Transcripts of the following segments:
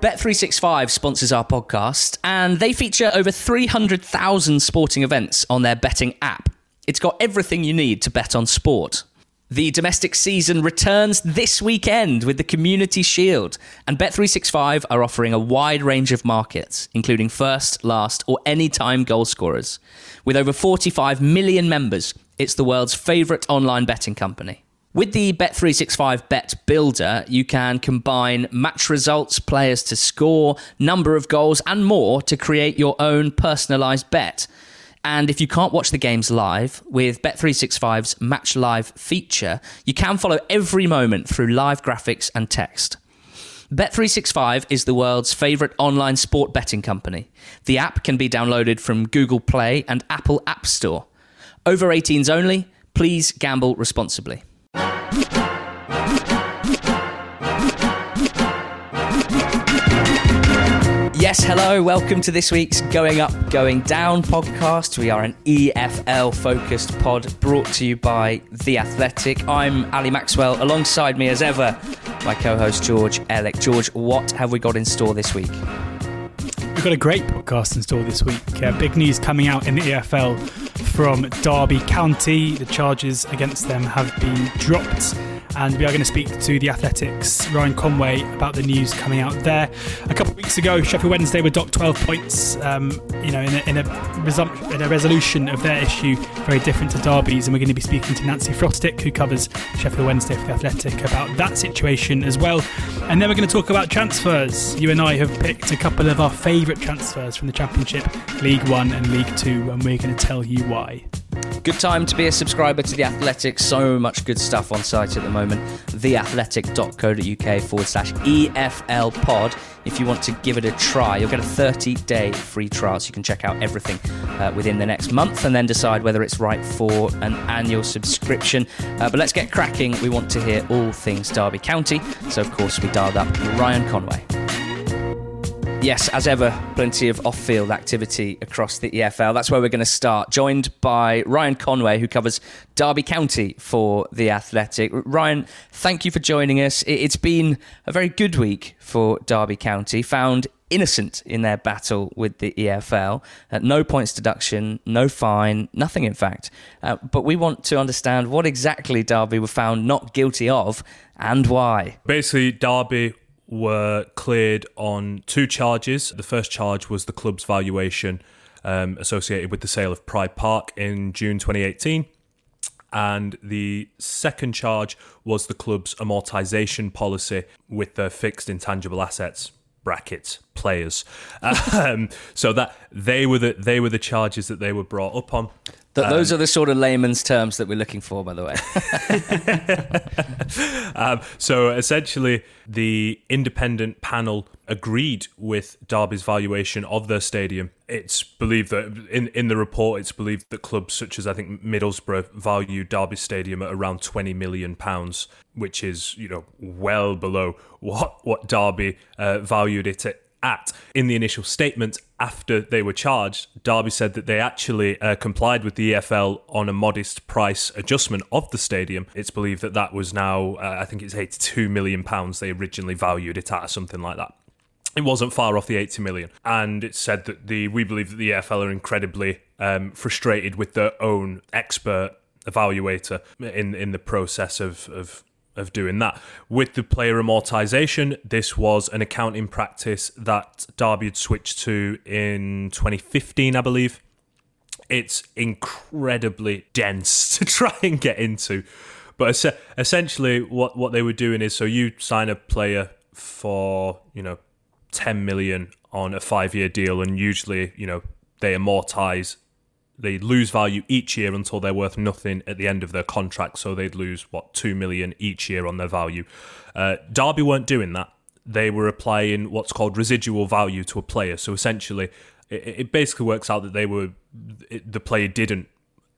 Bet365 sponsors our podcast, and they feature over 300,000 sporting events on their betting app. It's got everything you need to bet on sport. The domestic season returns this weekend with the Community Shield, and Bet365 are offering a wide range of markets, including first, last, or anytime goal scorers. With over 45 million members, it's the world's favourite online betting company. With the Bet365 Bet Builder, you can combine match results, players to score, number of goals, and more to create your own personalised bet. And if you can't watch the games live, with Bet365's Match Live feature, you can follow every moment through live graphics and text. Bet365 is the world's favourite online sport betting company. The app can be downloaded from Google Play and Apple App Store. Over 18s only, please gamble responsibly. Yes, hello, welcome to this week's Going Up, Going Down podcast. We are an EFL focused pod brought to you by The Athletic. I'm Ali Maxwell, alongside me as ever, my co host George Elek. George, what have we got in store this week? We've got a great podcast in store this week. Uh, big news coming out in the EFL from Derby County. The charges against them have been dropped and we are going to speak to the Athletics Ryan Conway about the news coming out there. A couple of weeks ago, Sheffield Wednesday were docked 12 points. Um, you know, in a, in a, resum- in a resolution of their issue, very different to Derby's, and we're going to be speaking to Nancy Frostick, who covers Sheffield Wednesday for the Athletic, about that situation as well. And then we're going to talk about transfers. You and I have picked a couple of our favourite transfers from the Championship, League One and League Two, and we're going to tell you why. Good time to be a subscriber to The Athletic. So much good stuff on site at the moment. Theathletic.co.uk forward slash EFL pod. If you want to give it a try, you'll get a 30 day free trial so you can check out everything uh, within the next month and then decide whether it's right for an annual subscription. Uh, but let's get cracking. We want to hear all things Derby County. So, of course, we dialed up Ryan Conway. Yes, as ever, plenty of off field activity across the EFL. That's where we're going to start. Joined by Ryan Conway, who covers Derby County for The Athletic. Ryan, thank you for joining us. It's been a very good week for Derby County, found innocent in their battle with the EFL. Uh, no points deduction, no fine, nothing in fact. Uh, but we want to understand what exactly Derby were found not guilty of and why. Basically, Derby were cleared on two charges. The first charge was the club's valuation um, associated with the sale of Pride Park in June 2018. And the second charge was the club's amortization policy with their fixed intangible assets bracket players. Um, so that they were the they were the charges that they were brought up on. Th- those um, are the sort of layman's terms that we're looking for, by the way. um, so essentially, the independent panel agreed with Derby's valuation of their stadium. It's believed that in, in the report, it's believed that clubs such as I think Middlesbrough value Derby Stadium at around twenty million pounds, which is you know well below what what Derby uh, valued it at at. In the initial statement after they were charged, Derby said that they actually uh, complied with the EFL on a modest price adjustment of the stadium. It's believed that that was now, uh, I think it's 82 million pounds they originally valued it at, or something like that. It wasn't far off the 80 million. And it said that the we believe that the EFL are incredibly um, frustrated with their own expert evaluator in in the process of, of of doing that. With the player amortization, this was an accounting practice that Derby had switched to in 2015, I believe. It's incredibly dense to try and get into. But es- essentially, what, what they were doing is so you sign a player for, you know, 10 million on a five year deal, and usually, you know, they amortize they lose value each year until they're worth nothing at the end of their contract. So they'd lose what two million each year on their value. Uh, Derby weren't doing that. They were applying what's called residual value to a player. So essentially, it, it basically works out that they were it, the player didn't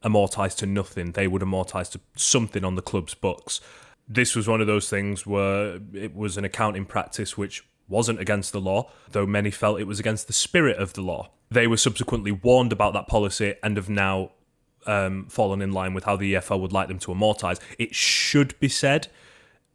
amortize to nothing. They would amortize to something on the club's books. This was one of those things where it was an accounting practice which wasn't against the law, though many felt it was against the spirit of the law. They were subsequently warned about that policy and have now um, fallen in line with how the EFL would like them to amortise. It should be said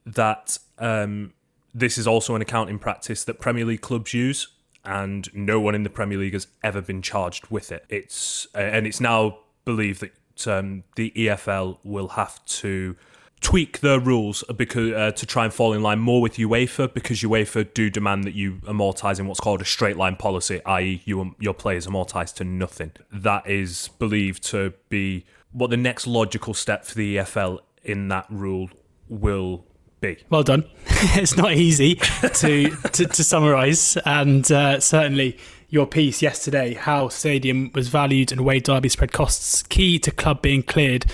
that um, this is also an accounting practice that Premier League clubs use, and no one in the Premier League has ever been charged with it. It's uh, and it's now believed that um, the EFL will have to tweak their rules because uh, to try and fall in line more with UEFA because UEFA do demand that you amortize in what's called a straight line policy, i.e., you your players amortize to nothing. That is believed to be what the next logical step for the EFL in that rule will be. Well done. it's not easy to to, to summarise, and uh, certainly your piece yesterday, how Stadium was valued and way Derby spread costs, key to club being cleared,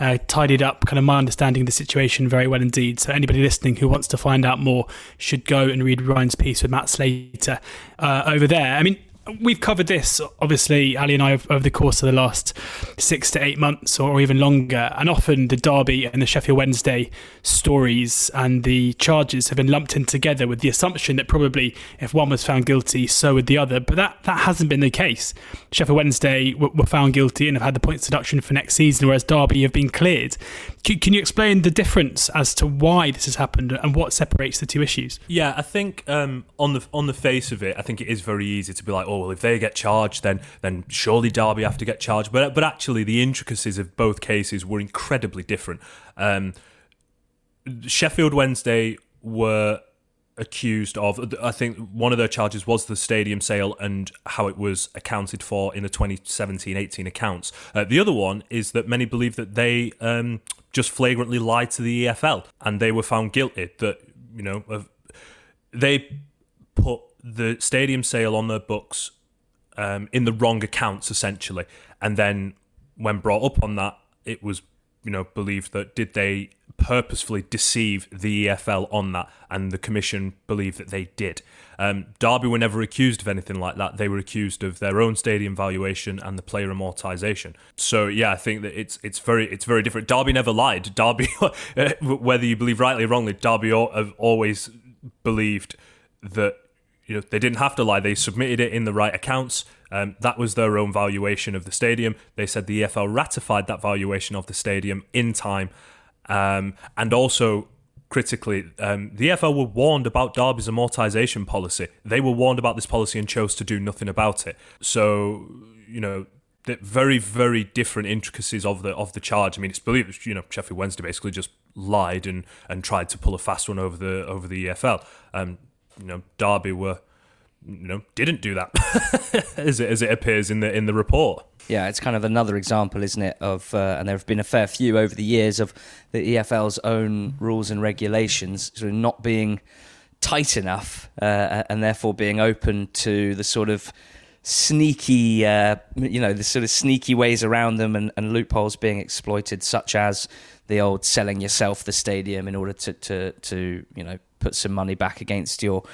uh, tidied up kind of my understanding of the situation very well indeed. So anybody listening who wants to find out more should go and read Ryan's piece with Matt Slater uh, over there. I mean, we've covered this obviously ali and i over the course of the last six to eight months or even longer. And often the derby and the sheffield wednesday stories and the charges have been lumped in together with the assumption that probably if one was found guilty so would the other. But that, that hasn't been the case. Sheffield wednesday were, were found guilty and have had the points deduction for next season whereas derby have been cleared. Can, can you explain the difference as to why this has happened and what separates the two issues? Yeah i think um, on the on the face of it i think it is very easy to be like oh well, if they get charged, then then surely Derby have to get charged. But but actually, the intricacies of both cases were incredibly different. Um, Sheffield Wednesday were accused of I think one of their charges was the stadium sale and how it was accounted for in the 2017-18 accounts. Uh, the other one is that many believe that they um, just flagrantly lied to the EFL and they were found guilty that you know they put the stadium sale on their books um, in the wrong accounts essentially, and then when brought up on that, it was you know believed that did they purposefully deceive the EFL on that, and the commission believed that they did. Um, Derby were never accused of anything like that. They were accused of their own stadium valuation and the player amortization. So yeah, I think that it's it's very it's very different. Derby never lied. Derby, whether you believe rightly or wrongly, Derby have always believed that you know, they didn't have to lie. They submitted it in the right accounts. Um, that was their own valuation of the stadium. They said the EFL ratified that valuation of the stadium in time, um, and also critically, um, the EFL were warned about Derby's amortisation policy. They were warned about this policy and chose to do nothing about it. So, you know, the very, very different intricacies of the of the charge. I mean, it's believed, you know, Sheffield Wednesday basically just lied and, and tried to pull a fast one over the over the EFL. Um, you know Derby were you know didn't do that as it as it appears in the in the report. Yeah, it's kind of another example, isn't it? Of uh, and there have been a fair few over the years of the EFL's own rules and regulations sort of not being tight enough, uh, and therefore being open to the sort of sneaky, uh, you know, the sort of sneaky ways around them and, and, loopholes being exploited, such as the old selling yourself the stadium in order to, to, to you know, put some money back against your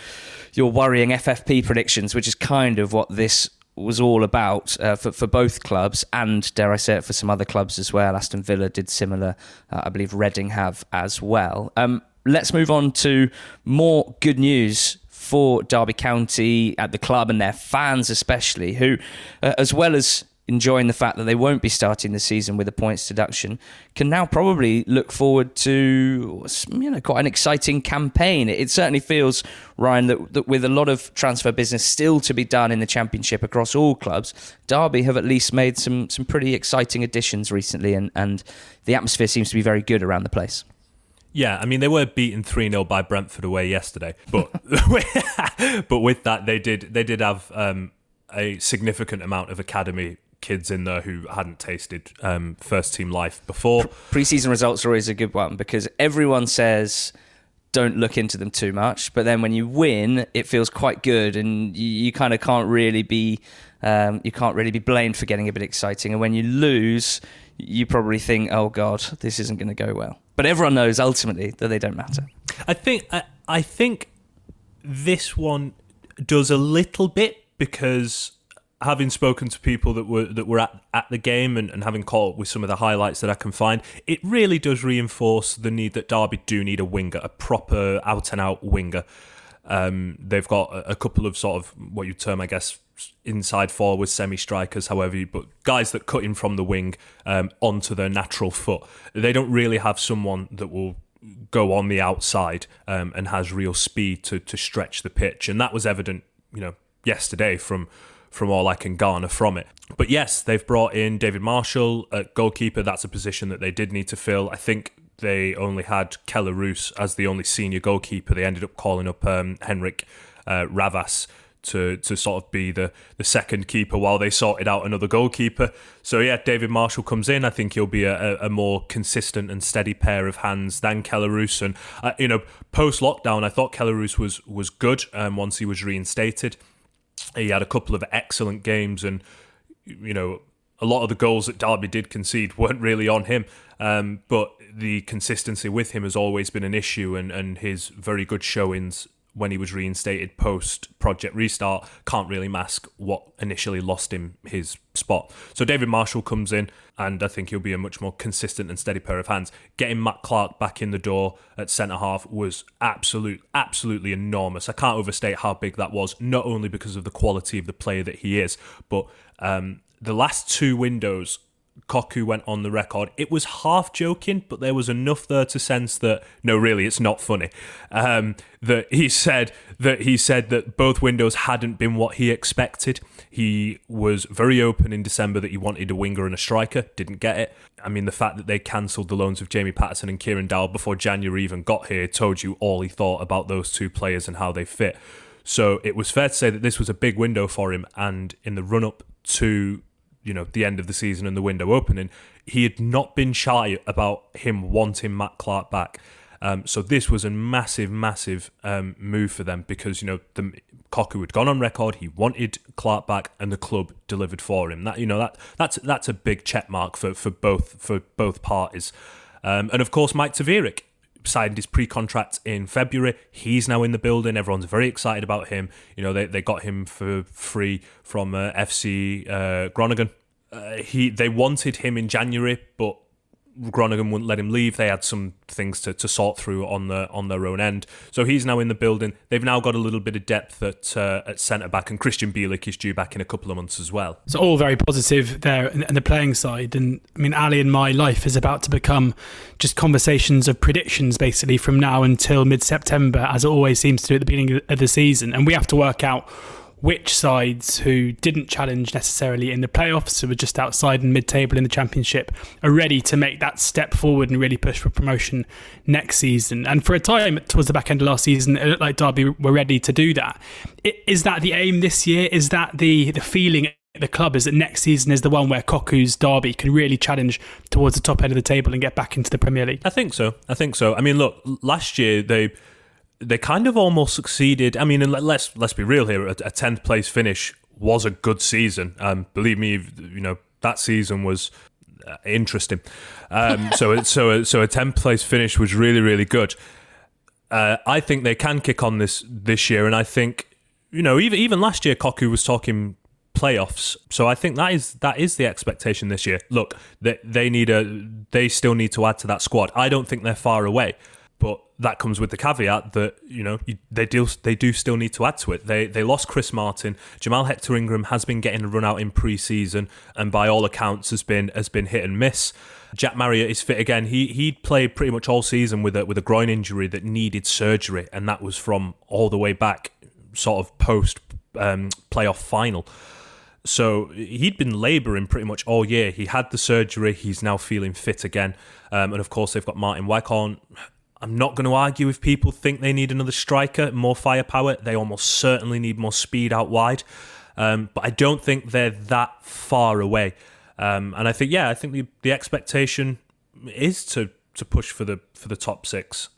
your worrying FFP predictions, which is kind of what this was all about uh, for for both clubs and dare I say it for some other clubs as well. Aston Villa did similar, uh, I believe Reading have as well. Um, let's move on to more good news for Derby County at the club and their fans especially, who, uh, as well as enjoying the fact that they won't be starting the season with a points deduction, can now probably look forward to you know quite an exciting campaign. It certainly feels, Ryan, that, that with a lot of transfer business still to be done in the championship across all clubs, Derby have at least made some some pretty exciting additions recently, and, and the atmosphere seems to be very good around the place. Yeah, I mean they were beaten three 0 by Brentford away yesterday, but but with that they did they did have um, a significant amount of academy kids in there who hadn't tasted um, first team life before. Preseason results are always a good one because everyone says don't look into them too much, but then when you win, it feels quite good, and you, you kind of can't really be um, you can't really be blamed for getting a bit exciting. And when you lose, you probably think, oh god, this isn't going to go well. But everyone knows ultimately that they don't matter. I think I, I think this one does a little bit because having spoken to people that were that were at, at the game and, and having caught up with some of the highlights that I can find, it really does reinforce the need that Derby do need a winger, a proper out and out winger. Um, they've got a, couple of sort of what you term, I guess, inside forwards, semi strikers, however, you, but guys that cut in from the wing um, onto their natural foot. They don't really have someone that will go on the outside um, and has real speed to to stretch the pitch, and that was evident, you know, yesterday from from all I can garner from it. But yes, they've brought in David Marshall at goalkeeper. That's a position that they did need to fill. I think they only had Kelle Roos as the only senior goalkeeper. They ended up calling up um, Henrik uh, Ravas to to sort of be the the second keeper while they sorted out another goalkeeper. So yeah, David Marshall comes in. I think he'll be a, a more consistent and steady pair of hands than Kelle Roos. And uh, you know, post lockdown, I thought Kelle Roos was was good um, once he was reinstated. He had a couple of excellent games, and you know, a lot of the goals that Derby did concede weren't really on him. Um, but the consistency with him has always been an issue, and, and his very good showings when he was reinstated post Project Restart can't really mask what initially lost him his spot. So David Marshall comes in, and I think he'll be a much more consistent and steady pair of hands. Getting Matt Clarke back in the door at centre half was absolute, absolutely enormous. I can't overstate how big that was, not only because of the quality of the player that he is, but um, the last two windows Cocu went on the record. It was half joking, but there was enough there to sense that no, really, it's not funny. Um, that he said that he said that both windows hadn't been what he expected. He was very open in December that he wanted a winger and a striker. Didn't get it. I mean, the fact that they cancelled the loans of Jamie Paterson and Kieran Dowell before January even got here told you all he thought about those two players and how they fit. So it was fair to say that this was a big window for him. And in the run up to you know the end of the season and the window opening, he had not been shy about him wanting Matt Clarke back. Um, so this was a massive, massive um, move for them because you know the Cocu had gone on record. He wanted Clarke back, and the club delivered for him. That you know that that's that's a big check mark for, for both for both parties. Um, and of course, Mike te Wierik signed his pre-contract in February. He's now in the building. Everyone's very excited about him. You know, they, they got him for free from uh, FC uh, Groningen. Uh, he they wanted him in January, but Groningen wouldn't let him leave. They had some things to, to sort through on the on their own end. So he's now in the building. They've now got a little bit of depth at uh, at centre back, and Krystian Bielik is due back in a couple of months as well. So all very positive there, and the playing side. And I mean, Ali and my life is about to become just conversations of predictions, basically from now until mid September, as it always seems to do at the beginning of the season. And we have to work out which sides who didn't challenge necessarily in the playoffs, who were just outside and mid table in the championship, are ready to make that step forward and really push for promotion next season. And for a time, towards the back end of last season, it looked like Derby were ready to do that. Is that the aim this year? Is that the, the feeling at the club is that next season is the one where Cocu's Derby can really challenge towards the top end of the table and get back into the Premier League? I think so. I think so. I mean, look, last year they they kind of almost succeeded. I mean, and let's let's be real here. A tenth place finish was a good season. Um, believe me, you know that season was uh, interesting. Um, so so so a tenth place finish was really really good. Uh, I think they can kick on this this year, and I think you know even even last year, Cocu was talking playoffs. So I think that is that is the expectation this year. Look, they they need a they still need to add to that squad. I don't think they're far away. But that comes with the caveat that you know they do they do still need to add to it. They they lost Chris Martin. Jahmal Hector-Ingram has been getting a run out in pre-season, and by all accounts has been has been hit and miss. Jack Marriott is fit again. He he played pretty much all season with a with a groin injury that needed surgery, and that was from all the way back, sort of post um, playoff final. So he'd been labouring pretty much all year. He had the surgery. He's now feeling fit again. Um, and of course, they've got Martin Waghorn I'm not going to argue if people think they need another striker, more firepower. They almost certainly need more speed out wide. Um, but I don't think they're that far away. Um, and I think, yeah, I think the, the expectation is to, to push for the for the top six.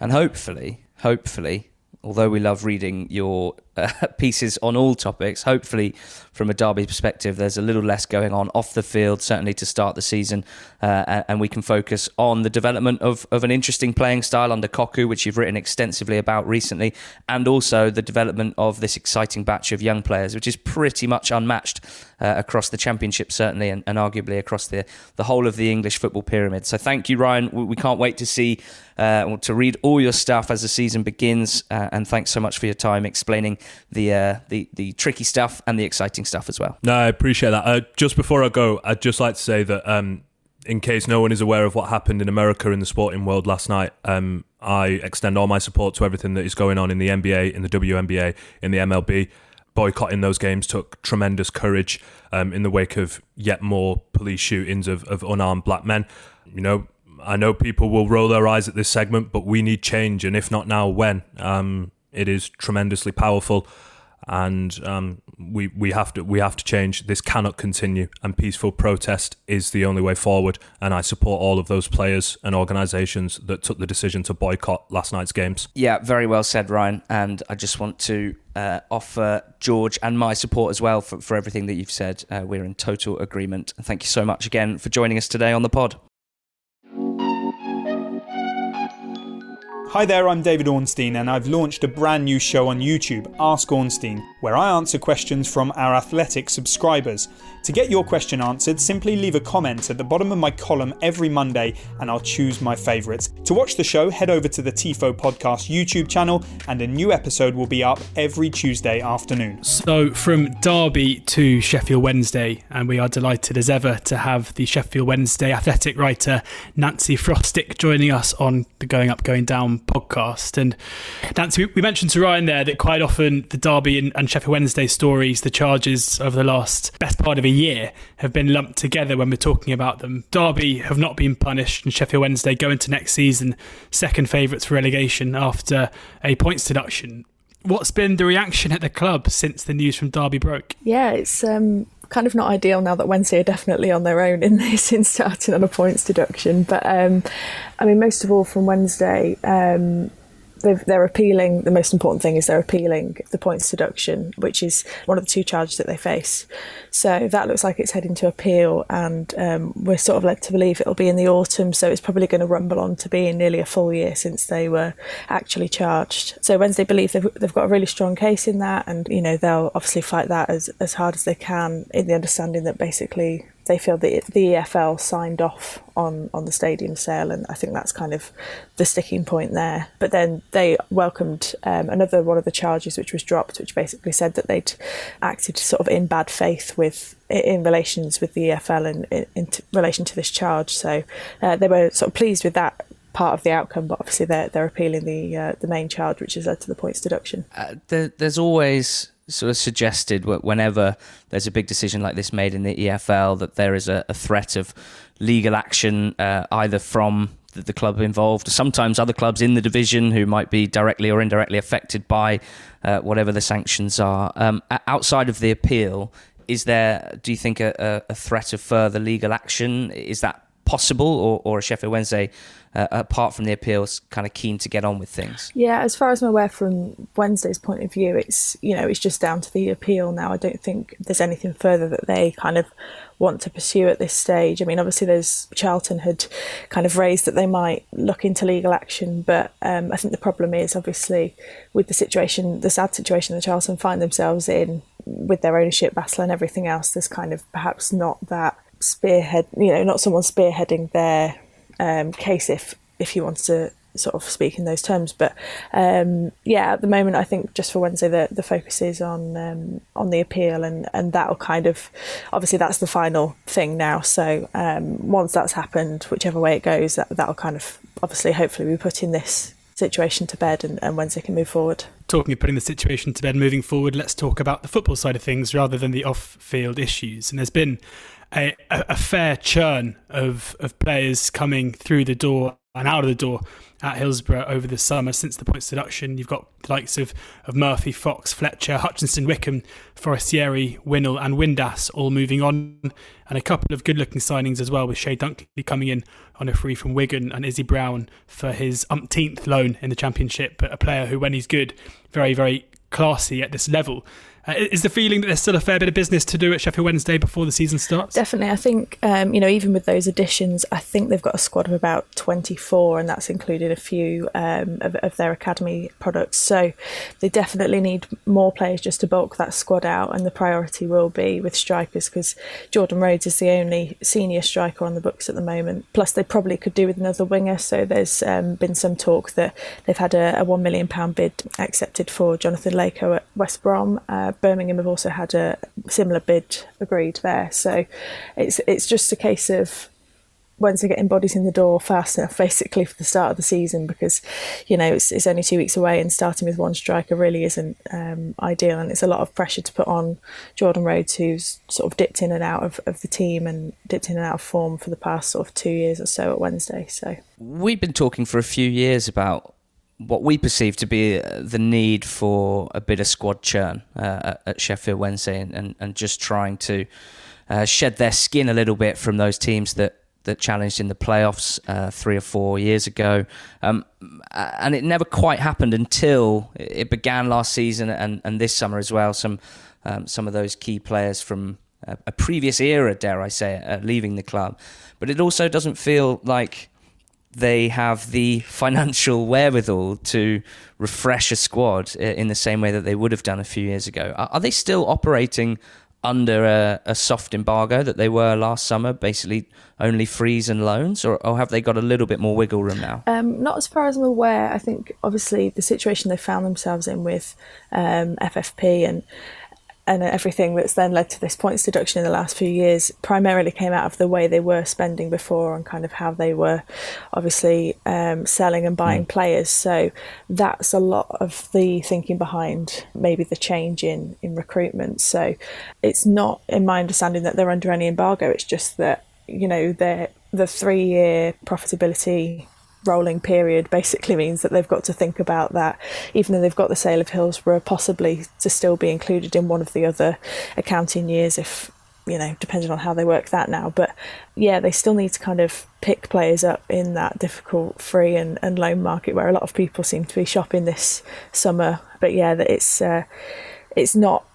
And hopefully, hopefully, although we love reading your uh, pieces on all topics, hopefully, from a Derby perspective, there's a little less going on off the field, certainly to start the season, uh, and we can focus on the development of, of an interesting playing style under Cocu, which you've written extensively about recently, and also the development of this exciting batch of young players, which is pretty much unmatched uh, across the Championship, certainly, and, and, arguably across the, the whole of the English football pyramid. So thank you, Ryan. We can't wait to see, uh, to read all your stuff as the season begins, uh, and thanks so much for your time explaining the, uh, the, the tricky stuff and the exciting stuff as well. No, I appreciate that. Uh, just before I go, I'd just like to say that. Um, in case no one is aware of what happened in America in the sporting world last night, um, I extend all my support to everything that is going on in the NBA, in the WNBA, in the MLB. Boycotting those games took tremendous courage um, in the wake of yet more police shootings of, of unarmed black men. You know, I know people will roll their eyes at this segment, but we need change, and if not now, when? Um, it is tremendously powerful and um, we we have to we have to change. This cannot continue, and peaceful protest is the only way forward. And I support all of those players and organisations that took the decision to boycott last night's games. Yeah, very well said, Ryan. And I just want to uh, offer George and my support as well for, for everything that you've said. Uh, we're in total agreement. Thank you so much again for joining us today on the pod. Hi there, I'm David Ornstein, and I've launched a brand new show on YouTube, Ask Ornstein, where I answer questions from our athletic subscribers. To get your question answered, simply leave a comment at the bottom of my column every Monday, and I'll choose my favourites. To watch the show, head over to the TIFO Podcast YouTube channel, and a new episode will be up every Tuesday afternoon. So, from Derby to Sheffield Wednesday, and we are delighted as ever to have the Sheffield Wednesday athletic writer Nancy Frostick joining us on the Going Up, Going Down podcast. And Nancy, we mentioned to Ryan there that quite often the Derby and, and Sheffield Wednesday stories, the charges over the last best part of a year, have been lumped together when we're talking about them. Derby have not been punished, and Sheffield Wednesday go into next season second favourites for relegation after a points deduction. What's been the reaction at the club since the news from Derby broke? Yeah, it's um, kind of not ideal now that Wednesday are definitely on their own in this in starting on a points deduction. But um, I mean, most of all from Wednesday, um, they're appealing. The most important thing is they're appealing the points deduction, which is one of the two charges that they face. So that looks like it's heading to appeal, and um, we're sort of led to believe it'll be in the autumn. So it's probably going to rumble on to being nearly a full year since they were actually charged. So Wednesday believe they've, they've got a really strong case in that, and you know they'll obviously fight that as as hard as they can, in the understanding that basically they feel that the EFL signed off on, on the stadium sale, and I think that's kind of the sticking point there. But then they welcomed um, another one of the charges, which was dropped, which basically said that they'd acted sort of in bad faith with in relations with the EFL and in, in relation to this charge. So uh, they were sort of pleased with that part of the outcome, but obviously they're they're appealing the uh, the main charge, which has led to the points deduction. Uh, there, there's always sort of suggested whenever there's a big decision like this made in the EFL that there is a, a threat of legal action uh, either from the, the, club involved, sometimes other clubs in the division who might be directly or indirectly affected by uh, whatever the sanctions are. Um, outside of the appeal, is there, do you think, a, a, threat of further legal action? Is that possible, or, or a Sheffield Wednesday uh, apart from the appeals, kind of keen to get on with things? Yeah, as far as I'm aware, from Wednesday's point of view, it's you know it's just down to the appeal now. I don't think there's anything further that they kind of want to pursue at this stage. I mean, obviously, there's Charlton had kind of raised that they might look into legal action, but um, I think the problem is obviously with the situation, the sad situation that Charlton find themselves in with their ownership battle and everything else. There's kind of perhaps not that spearhead, you know, not someone spearheading their um, case if if you want to sort of speak in those terms. But um, yeah, at the moment, I think just for Wednesday, the, the focus is on um, on the appeal, and, and that'll kind of obviously that's the final thing now. So um, once that's happened, whichever way it goes, that that'll kind of obviously hopefully be putting this situation to bed, and, and Wednesday can move forward. Talking of putting the situation to bed, moving forward, let's talk about the football side of things rather than the off-field issues. And there's been a, a fair churn of, of players coming through the door and out of the door at Hillsborough over the summer since the points deduction. You've got the likes of, of Murphy, Fox, Fletcher, Hutchinson, Wickham, Forestieri, Winnall, and Windass all moving on, and a couple of good looking signings as well, with Chey Dunkley coming in on a free from Wigan and Izzy Brown for his umpteenth loan in the Championship. But a player who, when he's good, very, very classy at this level. Uh, is the feeling that there's still a fair bit of business to do at Sheffield Wednesday before the season starts? Definitely. I think, um, you know, even with those additions, I think they've got a squad of about 24, and that's included a few um, of, of, their academy products. So they definitely need more players just to bulk that squad out, and the priority will be with strikers because Jordan Rhodes is the only senior striker on the books at the moment. Plus, they probably could do with another winger. So there's um, been some talk that they've had a, a £1 million bid accepted for Jonathan Leko at West Brom. Uh, Birmingham have also had a similar bid agreed there. So it's it's just a case of Wednesday getting bodies in the door fast enough, basically for the start of the season, because you know it's, it's only two weeks away, and starting with one striker really isn't um, ideal, and it's a lot of pressure to put on Jordan Rhodes, who's sort of dipped in and out of, of the team and dipped in and out of form for the past sort of two years or so at Wednesday. So we've been talking for a few years about what we perceive to be uh, the need for a bit of squad churn uh, at Sheffield Wednesday, and, and, and just trying to uh, shed their skin a little bit from those teams that that challenged in the playoffs uh, three or four years ago. Um, and it never quite happened until it began last season and, and this summer as well. Some um, some of those key players from a, a previous era, dare I say, are leaving the club. But it also doesn't feel like they have the financial wherewithal to refresh a squad in the same way that they would have done a few years ago. Are they still operating under a, a, soft embargo that they were last summer, basically only frees and loans, or, or have they got a little bit more wiggle room now? Um, not as far as I'm aware. I think obviously the situation they found themselves in with um, FFP and and everything that's then led to this points deduction in the last few years primarily came out of the way they were spending before and kind of how they were obviously um, selling and buying mm. players. So that's a lot of the thinking behind maybe the change in, in recruitment. So it's not, in my understanding, that they're under any embargo. It's just that, you know, the three year profitability rolling period basically means that they've got to think about that, even though they've got the sale of Hillsborough, possibly to still be included in one of the other accounting years if you know, depending on how they work that now. But yeah, they still need to kind of pick players up in that difficult free and, and loan market where a lot of people seem to be shopping this summer. But yeah, that it's uh, it's not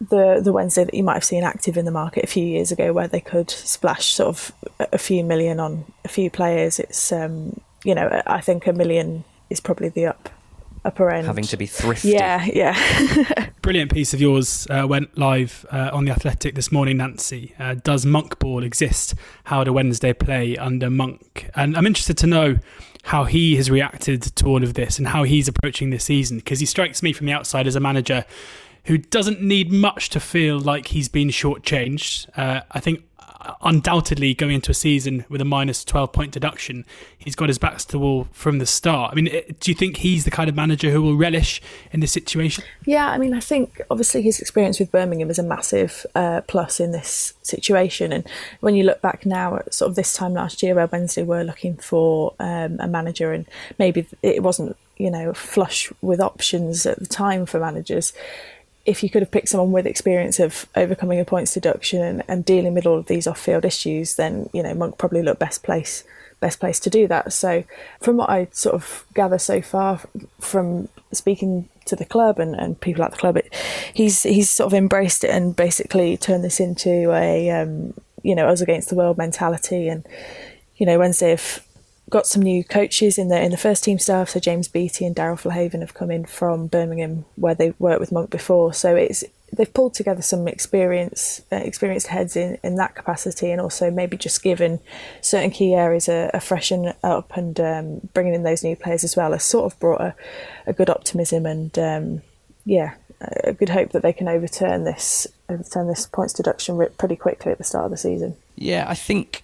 the the Wednesday that you might have seen active in the market a few years ago, where they could splash sort of a few million on a few players. It's um, you know, I think a million is probably the up upper end. Having to be thrifty. Yeah, yeah. Brilliant piece of yours uh, went live uh, on the Athletic this morning, Nancy. Uh, does Monk ball exist? How do Wednesday play under Monk? And I'm interested to know how he has reacted to all of this and how he's approaching this season because he strikes me from the outside as a manager who doesn't need much to feel like he's been shortchanged. Uh, I think undoubtedly going into a season with a minus 12 point deduction, he's got his back to the wall from the start. I mean, do you think he's the kind of manager who will relish in this situation? Yeah, I mean, I think obviously his experience with Birmingham is a massive uh, plus in this situation. And when you look back now at sort of this time last year where Wednesday were looking for um, a manager and maybe it wasn't, you know, flush with options at the time for managers if you could have picked someone with experience of overcoming a points deduction and, and dealing with all of these off-field issues, then you know Monk probably looked best place best place to do that. So, from what I sort of gather so far from speaking to the club and, and people at the club, it, he's he's sort of embraced it and basically turned this into a um, you know us against the world mentality. And you know Wednesday, if got some new coaches in the in the first team staff. So James Beattie and Darryl Flahavan have come in from Birmingham, where they worked with Monk before. So it's they've pulled together some experience uh, experienced heads in, in that capacity, and also maybe just given certain key areas a, a freshen up and um, bringing in those new players as well has sort of brought a, a good optimism and um, yeah a good hope that they can overturn this overturn this points deduction pretty quickly at the start of the season. Yeah, I think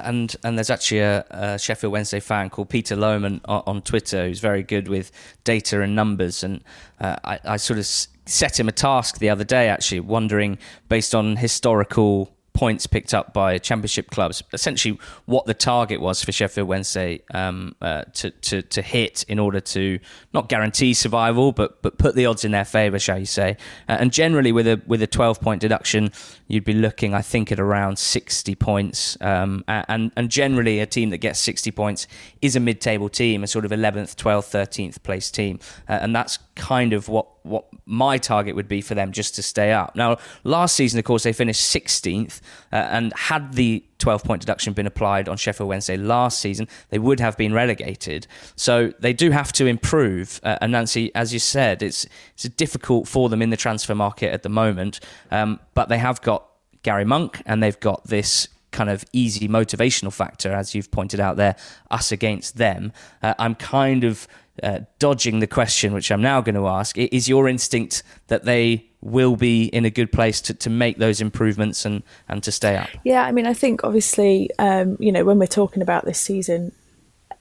and and there's actually a, a, Sheffield Wednesday fan called Peter Lohman on, on, Twitter who's very good with data and numbers, and uh, I, I, sort of set him a task the other day, actually, wondering based on historical points picked up by championship clubs. Essentially, what the target was for Sheffield Wednesday um, uh, to, to to hit in order to not guarantee survival, but but put the odds in their favour, shall you say? Uh, and generally, with a with a twelve point deduction, you'd be looking, I think, at around sixty points. Um, and and generally, a team that gets sixty points is a mid table team, a sort of eleventh, twelfth, thirteenth place team, uh, and that's kind of what what my target would be for them just to stay up. Now, last season, of course, they finished 16th, uh, and had the 12 point deduction been applied on Sheffield Wednesday last season, they would have been relegated. So they do have to improve. Uh, and Nancy, as you said, it's it's difficult for them in the transfer market at the moment, um, but they have got Gary Monk, and they've got this kind of easy motivational factor, as you've pointed out there, us against them. Uh, I'm kind of uh, dodging the question, which I'm now going to ask. Is your instinct that they will be in a good place to, to make those improvements and, and to stay up. Yeah, I mean, I think obviously, um, you know, when we're talking about this season,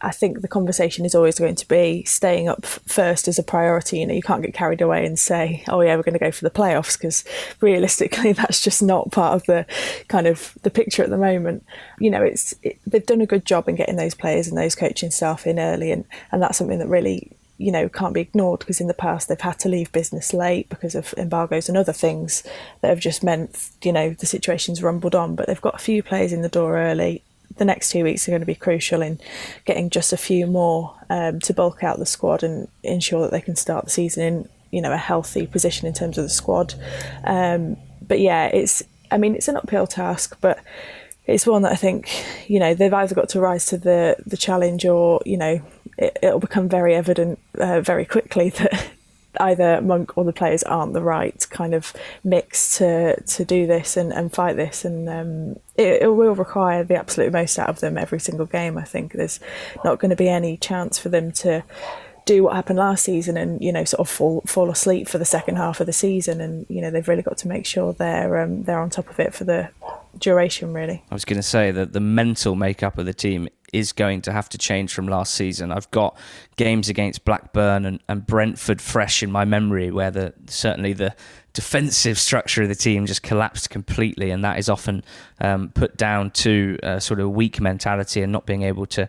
I think the conversation is always going to be staying up first as a priority. You know, you can't get carried away and say, "Oh yeah, we're going to go for the playoffs," because realistically, that's just not part of the kind of the picture at the moment. You know, it's it, they've done a good job in getting those players and those coaching staff in early, and and that's something that really you know can't be ignored because in the past they've had to leave business late because of embargoes and other things that have just meant you know the situation's rumbled on. But they've got a few players in the door early the next two weeks are going to be crucial in getting just a few more um, to bulk out the squad and ensure that they can start the season in you know a healthy position in terms of the squad. Um, but yeah, it's I mean it's an uphill task, but it's one that I think you know they've either got to rise to the the challenge or you know it, will become very evident uh, very quickly that either Monk or the players aren't the right kind of mix to to do this and, and fight this, and um, it, it, will require the absolute most out of them every single game. I think there's not going to be any chance for them to do what happened last season and you know sort of fall fall asleep for the second half of the season and you know they've really got to make sure they're um, they're on top of it for the duration really I was going to say that the mental makeup of the team is going to have to change from last season. I've got games against Blackburn and, and Brentford fresh in my memory where the certainly the defensive structure of the team just collapsed completely, and that is often um, put down to a sort of weak mentality and not being able to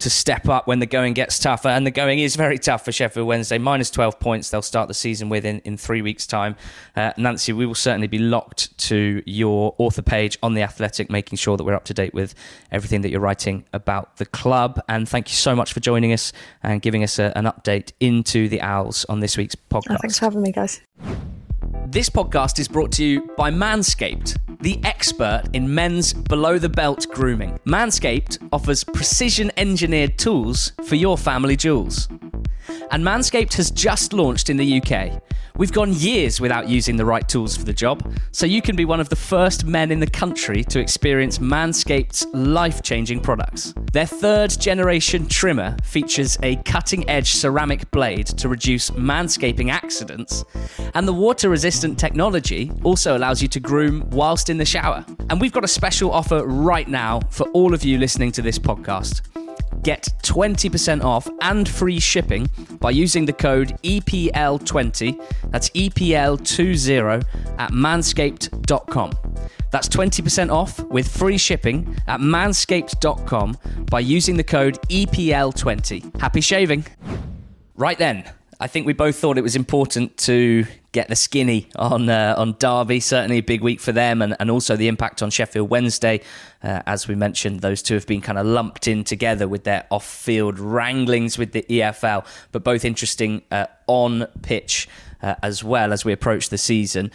to step up when the going gets tougher. And the going is very tough for Sheffield Wednesday. Minus 12 points they'll start the season with in, in three weeks' time. Uh, Nancy, we will certainly be locked to your author page on The Athletic, making sure that we're up to date with everything that you're writing about the club. And thank you so much for joining us and giving us a, an update into the Owls on this week's podcast. Oh, thanks for having me, guys. This podcast is brought to you by Manscaped, the expert in men's below the belt grooming. Manscaped offers precision engineered tools for your family jewels. And Manscaped has just launched in the UK We've gone years without using the right tools for the job, so you can be one of the first men in the country to experience Manscaped's life changing products. Their third generation trimmer features a cutting edge ceramic blade to reduce manscaping accidents, and the water resistant technology also allows you to groom whilst in the shower. And we've got a special offer right now for all of you listening to this podcast. Get 20% off and free shipping by using the code EPL20, that's EPL20 at manscaped.com. That's 20% off with free shipping at manscaped.com by using the code EPL20. Happy shaving. Right then, I think we both thought it was important to get the skinny on uh, on Derby. Certainly a big week for them, and, and also the impact on Sheffield Wednesday. Uh, as we mentioned, those two have been kind of lumped in together with their off field wranglings with the EFL, but both interesting uh, on pitch uh, as well as we approach the season.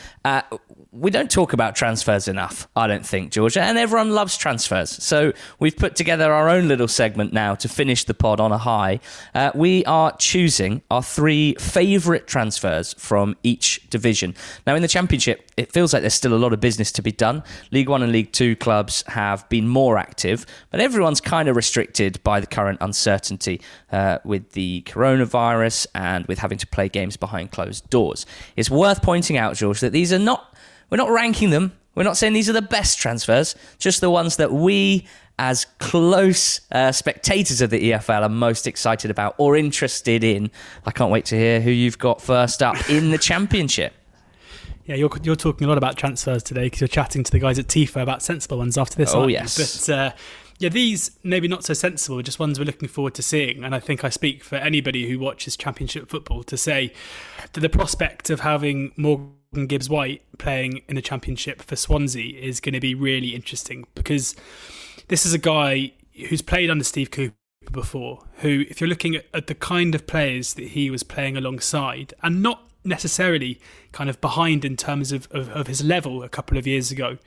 We don't talk about transfers enough, I don't think, Georgia, and everyone loves transfers. So we've put together our own little segment now to finish the pod on a high. Uh, we are choosing our three favourite transfers from each division. Now, in the Championship, it feels like there's still a lot of business to be done. League One and League Two clubs have been more active, but everyone's kind of restricted by the current uncertainty uh, with the coronavirus and with having to play games behind closed doors. It's worth pointing out, George, that these are not we're not ranking them. We're not saying these are the best transfers, just the ones that we, as close uh, spectators of the EFL, are most excited about or interested in. I can't wait to hear who you've got first up in the Championship. Yeah, you're, you're talking a lot about transfers today because you're chatting to the guys at Tifo about sensible ones after this. Oh, yes. But uh, yeah, these maybe not so sensible, just ones we're looking forward to seeing. And I think I speak for anybody who watches Championship football to say that the prospect of having more Gibbs White playing in the championship for Swansea is going to be really interesting because this is a guy who's played under Steve Cooper before, who, if you're looking at, at the kind of players that he was playing alongside, and not necessarily kind of behind in terms of, of, of his level a couple of years ago,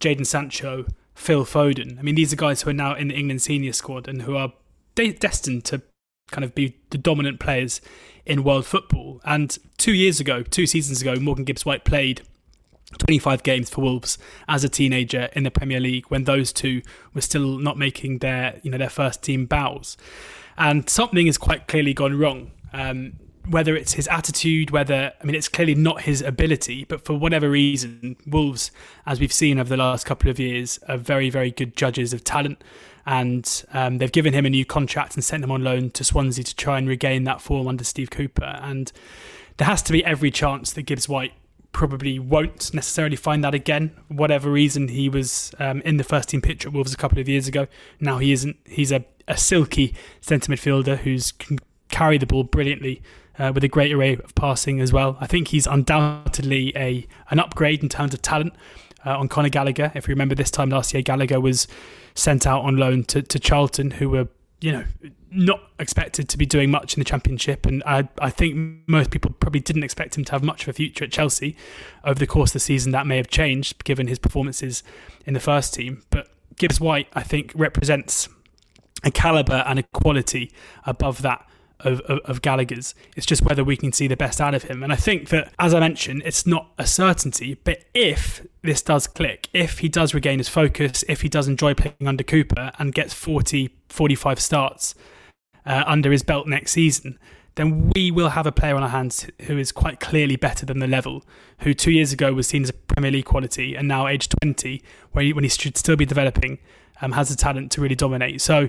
Jadon Sancho, Phil Foden. I mean, these are guys who are now in the England senior squad and who are de- destined to kind of be the dominant players in world football. And two years ago, two seasons ago, Morgan Gibbs White played 25 games for Wolves as a teenager in the Premier League when those two were still not making their you know their first team bows. And something has quite clearly gone wrong. Um, whether it's his attitude, whether I mean it's clearly not his ability, but for whatever reason, Wolves, as we've seen over the last couple of years, are very very good judges of talent, and um, they've given him a new contract and sent him on loan to Swansea to try and regain that form under Steve Cooper, and there has to be every chance that Gibbs White probably won't necessarily find that again. Whatever reason, he was um, in the first team picture at Wolves a couple of years ago. Now he isn't. He's a, a silky centre midfielder who's can carry the ball brilliantly uh, with a great array of passing as well. I think he's undoubtedly a an upgrade in terms of talent uh, on Conor Gallagher. If you remember this time last year, Gallagher was sent out on loan to, to Charlton, who were you know not expected to be doing much in the championship, and I I think most people probably didn't expect him to have much of a future at Chelsea. Over the course of the season, that may have changed given his performances in the first team, but Gibbs White I think represents a caliber and a quality above that of, of, of, Gallagher's. It's just whether we can see the best out of him. And I think that, as I mentioned, it's not a certainty, but if this does click, if he does regain his focus, if he does enjoy playing under Cooper and gets 40, 45 starts uh, under his belt next season, then we will have a player on our hands who is quite clearly better than the level, who two years ago was seen as a Premier League quality, and now age 20, when he, when he should still be developing, um, has the talent to really dominate. So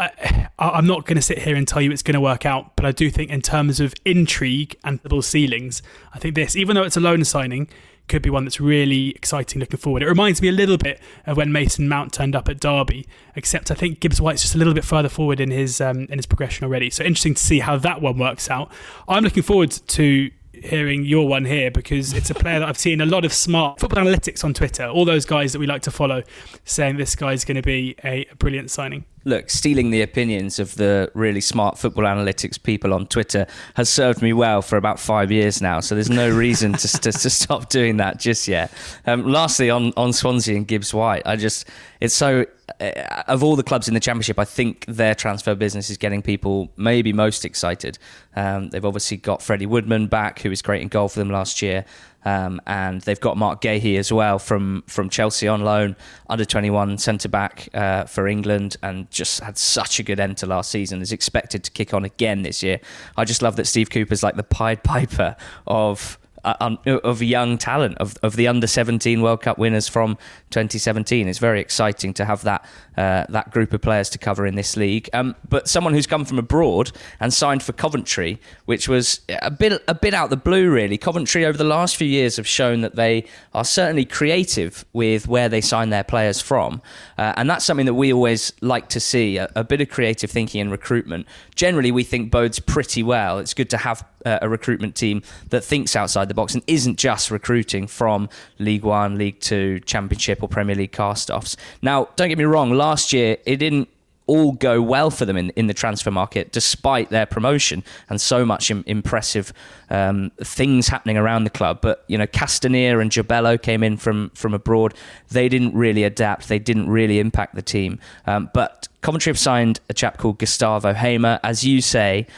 I, am not going to sit here and tell you it's going to work out, but I do think in terms of intrigue and double ceilings, I think this, even though it's a loan signing, could be one that's really exciting looking forward. It reminds me a little bit of when Mason Mount turned up at Derby, except I think Gibbs White's just a little bit further forward in his um, in his progression already. So interesting to see how that one works out. I'm looking forward to hearing your one here because it's a player that I've seen a lot of smart football analytics on Twitter, all those guys that we like to follow, saying this guy's going to be a brilliant signing look, stealing the opinions of the really smart football analytics people on Twitter has served me well for about five years now. So there's no reason to, to, to, stop doing that just yet. Um, lastly, on, on Swansea and Gibbs White, I just, it's so, of all the clubs in the Championship, I think their transfer business is getting people maybe most excited. Um, they've obviously got Freddie Woodman back, who was great in goal for them last year. Um, and they've got Marc Guéhi as well from from Chelsea on loan, under 21 centre back uh, for England, and just had such a good end to last season. Is expected to kick on again this year. I just love that Steve Cooper's like the Pied Piper of uh, of young talent of, of the under 17 World Cup winners from 2017. It's very exciting to have that uh, that group of players to cover in this league. Um, but someone who's come from abroad and signed for Coventry, which was a bit a bit out the blue, really. Coventry over the last few years have shown that they are certainly creative with where they sign their players from, uh, and that's something that we always like to see a, a bit of creative thinking in recruitment. Generally, we think bodes pretty well. It's good to have a recruitment team that thinks outside the box and isn't just recruiting from League One, League Two, Championship, or Premier League cast-offs. Now, don't get me wrong. Last year, it didn't all go well for them in, in the transfer market, despite their promotion and so much Im- impressive um, things happening around the club. But you know, Kastaneer and Jobello came in from from abroad. They didn't really adapt. They didn't really impact the team. Um, but Coventry have signed a chap called Gustavo Hamer, as you say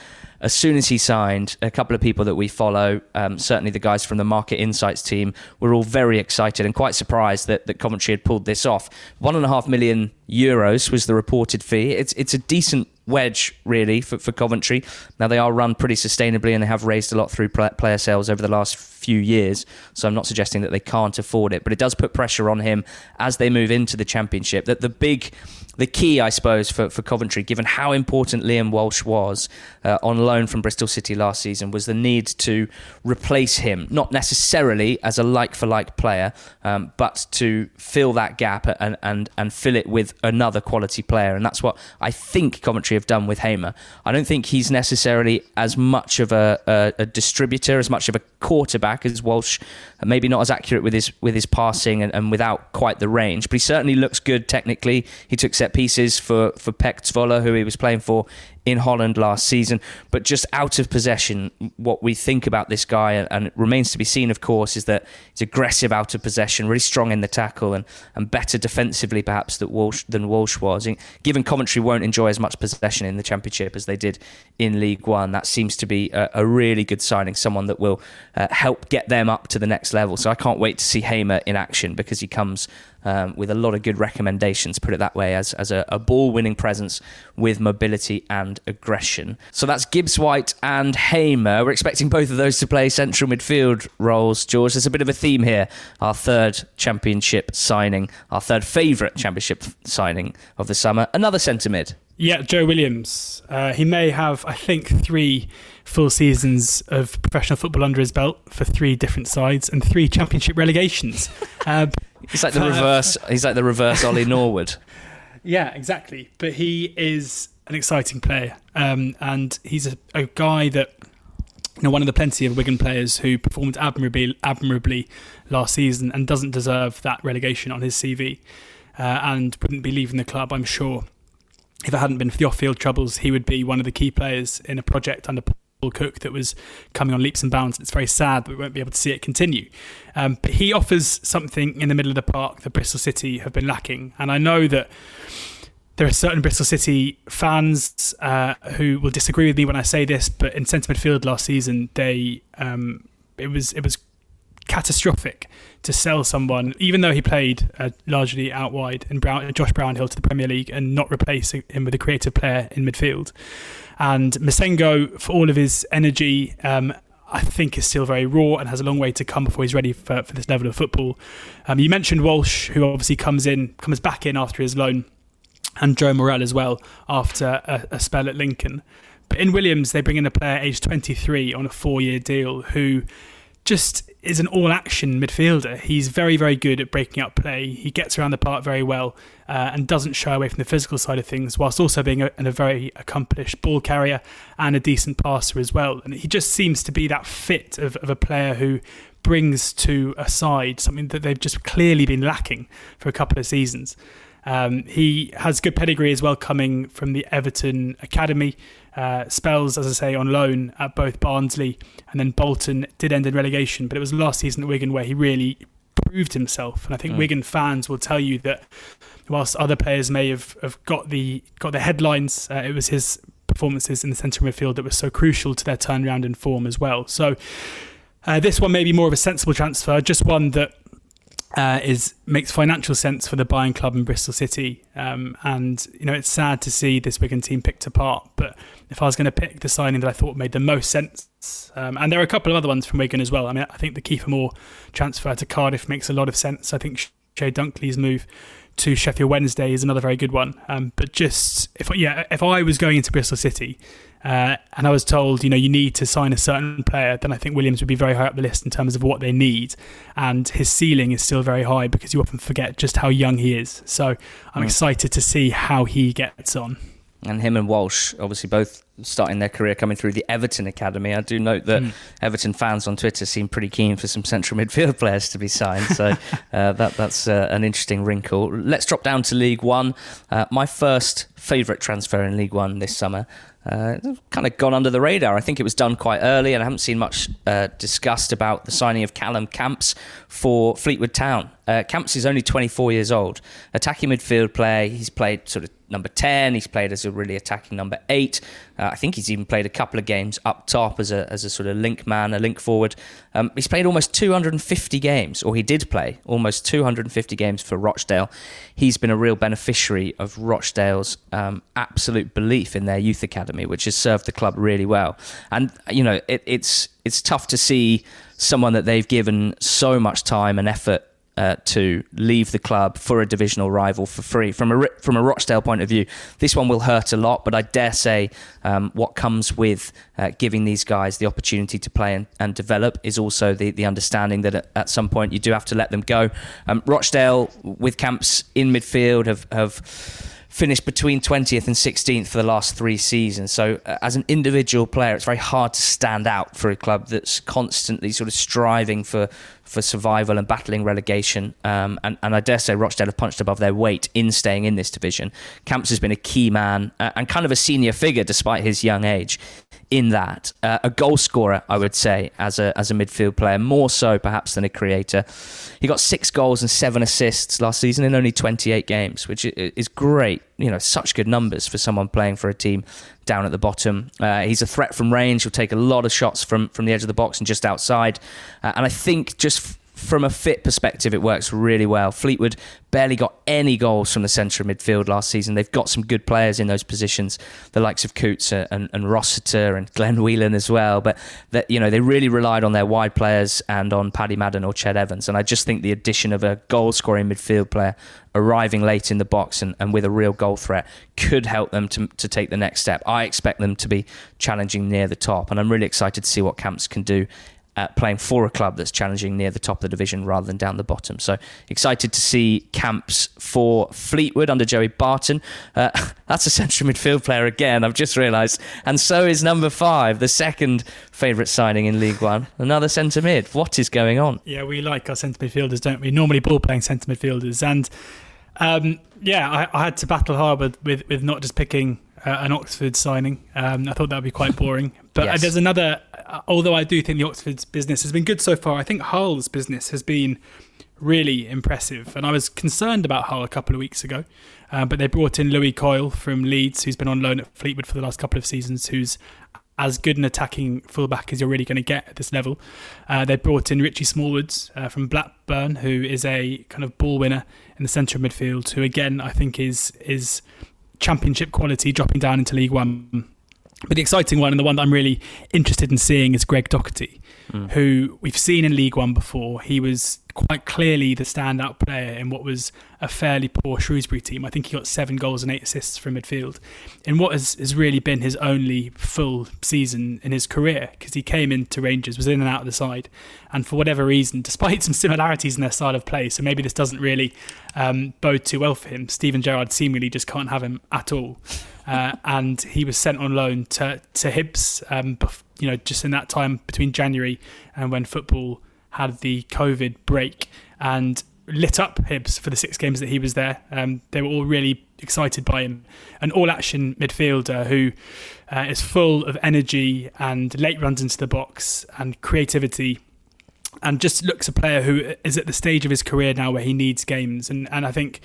as soon as he signed, a couple of people that we follow, um, certainly the guys from the Market Insights team, were all very excited and quite surprised that, that Coventry had pulled this off. One and a half million euros was the reported fee. It's it's a decent wedge really for, for Coventry. Now they are run pretty sustainably and they have raised a lot through player sales over the last few years. So I'm not suggesting that they can't afford it, but it does put pressure on him as they move into the championship. That the big the key, I suppose, for, for Coventry, given how important Liam Walsh was uh, on loan from Bristol City last season, was the need to replace him, not necessarily as a like for like player, um, but to fill that gap and, and, and fill it with another quality player. And that's what I think Coventry have done with Hamer. I don't think he's necessarily as much of a, a, a distributor, as much of a quarterback as Walsh, maybe not as accurate with his, with his passing and, and without quite the range, but he certainly looks good technically. He took set pieces for for PEC Zwolle, who he was playing for in Holland last season. But just out of possession, what we think about this guy, and it remains to be seen, of course, is that he's aggressive out of possession, really strong in the tackle, and, and better defensively perhaps that Walsh, than Walsh was. Given Coventry won't enjoy as much possession in the Championship as they did in League One, that seems to be a, a really good signing, someone that will uh, help get them up to the next level. So I can't wait to see Hamer in action because he comes um, with a lot of good recommendations, put it that way, as, as a, a ball winning presence with mobility and aggression. So that's Gibbs White and Hamer. We're expecting both of those to play central midfield roles, George. There's a bit of a theme here. Our third championship signing, our third favourite championship signing of the summer, another centre mid. Yeah, Joe Williams. Uh, he may have, I think, three full seasons of professional football under his belt for three different sides and three championship relegations. Uh, he's like the reverse. He's like the reverse Ollie Norwood. Yeah, exactly. But he is an exciting player, um, and he's a, a guy that you know, one of the plenty of Wigan players who performed admirably, admirably last season and doesn't deserve that relegation on his CV, uh, and wouldn't be leaving the club, I'm sure. If it hadn't been for the off-field troubles, he would be one of the key players in a project under Cook that was coming on leaps and bounds. It's very sad that we won't be able to see it continue. Um, but he offers something in the middle of the park that Bristol City have been lacking. And I know that there are certain Bristol City fans uh, who will disagree with me when I say this, but in centre midfield last season, they um, it was it was catastrophic to sell someone, even though he played uh, largely out wide, and Brown, Josh Brownhill to the Premier League, and not replace him with a creative player in midfield. And Massengo, for all of his energy, um, I think is still very raw and has a long way to come before he's ready for, for this level of football. Um, you mentioned Walsh, who obviously comes in, comes back in after his loan, and Joe Morrell as well after a, a spell at Lincoln. But in Williams, they bring in a player aged 23 on a four-year deal who just is an all action midfielder. He's very, very good at breaking up play. He gets around the park very well uh, and doesn't shy away from the physical side of things, whilst also being a, a, very accomplished ball carrier and a decent passer as well. And he just seems to be that fit of, of a player who brings to a side something that they've just clearly been lacking for a couple of seasons. Um, he has good pedigree as well, coming from the Everton Academy. Uh, spells, as I say, on loan at both Barnsley and then Bolton did end in relegation, but it was last season at Wigan where he really proved himself. And I think mm. Wigan fans will tell you that whilst other players may have, have got the got the headlines, uh, it was his performances in the centre of midfield that were so crucial to their turnaround in form as well. So uh, this one may be more of a sensible transfer, just one that uh, is makes financial sense for the buying club in Bristol City. Um, and you know, it's sad to see this Wigan team picked apart. But if I was going to pick the signing that I thought made the most sense, um, and there are a couple of other ones from Wigan as well. I mean, I think the Kiefer Moore transfer to Cardiff makes a lot of sense. I think Chey Dunkley's move to Sheffield Wednesday is another very good one. Um, but just if yeah, if I was going into Bristol City uh, and I was told, you know, you need to sign a certain player, then I think Williams would be very high up the list in terms of what they need. And his ceiling is still very high because you often forget just how young he is. So I'm mm. excited to see how he gets on. And him and Walsh, obviously, both starting their career coming through the Everton Academy. I do note that mm. Everton fans on Twitter seem pretty keen for some central midfield players to be signed. So uh, that that's uh, an interesting wrinkle. Let's drop down to League One. Uh, my first favourite transfer in League One this summer uh, kind of gone under the radar. I think it was done quite early, and I haven't seen much uh, discussed about the signing of Callum Camps for Fleetwood Town. Uh, Camps is only 24 years old, attacking midfield player. He's played sort of number 10. He's played as a really attacking number 8. Uh, I think he's even played a couple of games up top as a, as a sort of link man, a link forward. Um, he's played almost 250 games, or he did play almost 250 games for Rochdale. He's been a real beneficiary of Rochdale's um, absolute belief in their youth academy, which has served the club really well. And, you know, it, it's, it's tough to see someone that they've given so much time and effort uh, to leave the club for a divisional rival for free. From a from a Rochdale point of view, this one will hurt a lot, but I dare say um, what comes with uh, giving these guys the opportunity to play and, and develop is also the, the understanding that at, at, some point you do have to let them go. Um, Rochdale with camps in midfield have have finished between 20th and 16th for the last three seasons. So, uh, as an individual player, it's very hard to stand out for a club that's constantly sort of striving for, for survival and battling relegation. Um, and, and I dare say Rochdale have punched above their weight in staying in this division. Camps has been a key man uh, and kind of a senior figure despite his young age in that. Uh, a goal scorer, I would say, as a as a midfield player, more so perhaps than a creator. He got six goals and seven assists last season in only 28 games, which is great. You know, such good numbers for someone playing for a team down at the bottom. Uh, he's a threat from range. He'll take a lot of shots from from the edge of the box and just outside. Uh, and I think just from a fit perspective, it works really well. Fleetwood barely got any goals from the centre of midfield last season. They've got some good players in those positions, the likes of Coutts and, and Rossiter and Glenn Whelan as well. But that you know they really relied on their wide players and on Paddy Madden or Ched Evans. And I just think the addition of a goal scoring midfield player arriving late in the box and, and with a real goal threat could help them to, to take the next step. I expect them to be challenging near the top, and I'm really excited to see what Camps can do uh, playing for a club that's challenging near the top of the division rather than down the bottom. So excited to see camps for Fleetwood under Joey Barton. Uh, that's a central midfield player again, I've just realised. And so is number five, the second favourite signing in League One. Another centre mid. What is going on? Yeah, we like our centre midfielders, don't we? Normally ball playing centre midfielders. And um, yeah, I, I, had to battle hard with, with, with not just picking uh, an Oxford signing. Um, I thought that would be quite boring. But yes. there's another, uh, although I do think the Oxford's business has been good so far, I think Hull's business has been really impressive. And I was concerned about Hull a couple of weeks ago. Uh, but they brought in Lewie Coyle from Leeds, who's been on loan at Fleetwood for the last couple of seasons, who's as good an attacking fullback as you're really going to get at this level. Uh, they brought in Richie Smallwoods uh, from Blackburn, who is a kind of ball winner in the centre of midfield, who again I think is is championship quality dropping down into League One. But the exciting one and the one that I'm really interested in seeing is Greg Docherty, mm. who we've seen in League One before. He was quite clearly the standout player in what was a fairly poor Shrewsbury team. I think he got seven goals and eight assists from midfield in what has, has really been his only full season in his career because he came into Rangers, was in and out of the side, and for whatever reason, despite some similarities in their style of play, so maybe this doesn't really um, bode too well for him. Steven Gerrard seemingly just can't have him at all. Uh, and he was sent on loan to to Hibs, um, you know, just in that time between January and when football had the COVID break and lit up Hibs for the six games that he was there. Um, they were all really excited by him. An all action midfielder who uh, is full of energy and late runs into the box and creativity. And just looks a player who is at the stage of his career now where he needs games. And, and I think,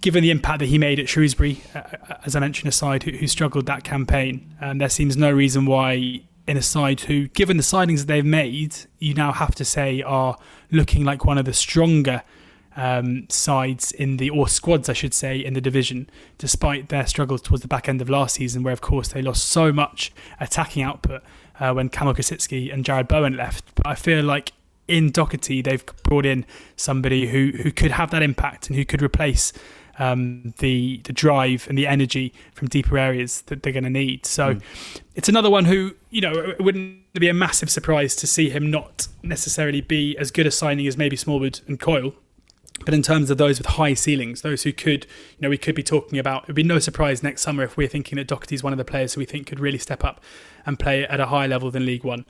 given the impact that he made at Shrewsbury, uh, uh as I mentioned, aside, who, who struggled that campaign, um, there seems no reason why in a side who, given the signings that they've made, you now have to say are looking like one of the stronger um, sides in the, or squads, I should say, in the division, despite their struggles towards the back end of last season, where of course they lost so much attacking output uh, when Kamil Grosicki and Jarrod Bowen left. But I feel like in Docherty, they've brought in somebody who, who could have that impact and who could replace um, the the drive and the energy from deeper areas that they're going to need. So mm. it's another one who you know it wouldn't be a massive surprise to see him not necessarily be as good a signing as maybe Smallwood and Coyle. But in terms of those with high ceilings, those who could, you know, we could be talking about, it'd be no surprise next summer if we're thinking that Docherty is one of the players who we think could really step up and play at a higher level than League One.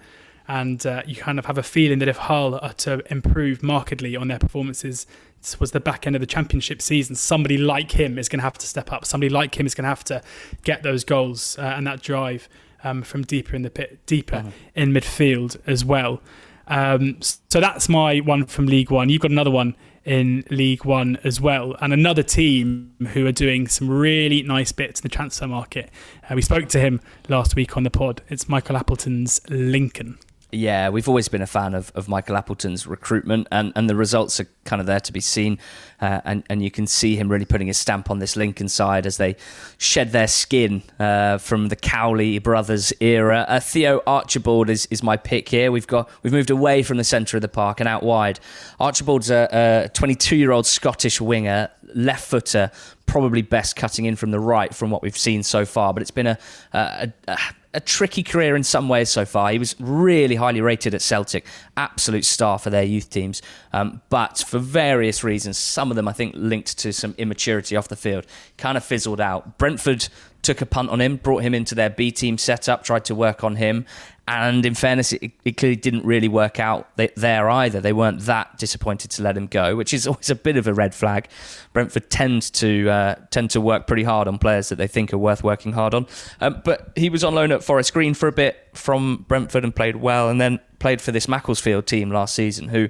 And uh, you kind of have a feeling that if Hull are to improve markedly on their performances it was the back end of the championship season, somebody like him is going to have to step up. Somebody like him is going to have to get those goals uh, and that drive um, from deeper in the pit, deeper mm-hmm. in midfield as well. Um, so that's my one from League One. You've got another one in League One as well, and another team who are doing some really nice bits in the transfer market. Uh, we spoke to him last week on the pod. It's Michael Appleton's Lincoln. Yeah, we've always been a fan of, of Michael Appleton's recruitment, and, and the results are kind of there to be seen. Uh, and, and you can see him really putting his stamp on this Lincoln side as they shed their skin uh, from the Cowley brothers era. Uh, Theo Archibald is, is my pick here. We've got we've moved away from the centre of the park and out wide. Archibald's a 22 year old Scottish winger, left footer, probably best cutting in from the right from what we've seen so far. But it's been a, a, a a tricky career in some ways so far. He was really highly rated at Celtic, absolute star for their youth teams. Um, but for various reasons, some of them I think linked to some immaturity off the field, kind of fizzled out. Brentford took a punt on him, brought him into their B team setup, tried to work on him. And in fairness, it, it clearly didn't really work out there either. They weren't that disappointed to let him go, which is always a bit of a red flag. Brentford tend to uh, tend to work pretty hard on players that they think are worth working hard on. Um, but he was on loan at Forest Green for a bit from Brentford and played well, and then played for this Macclesfield team last season, who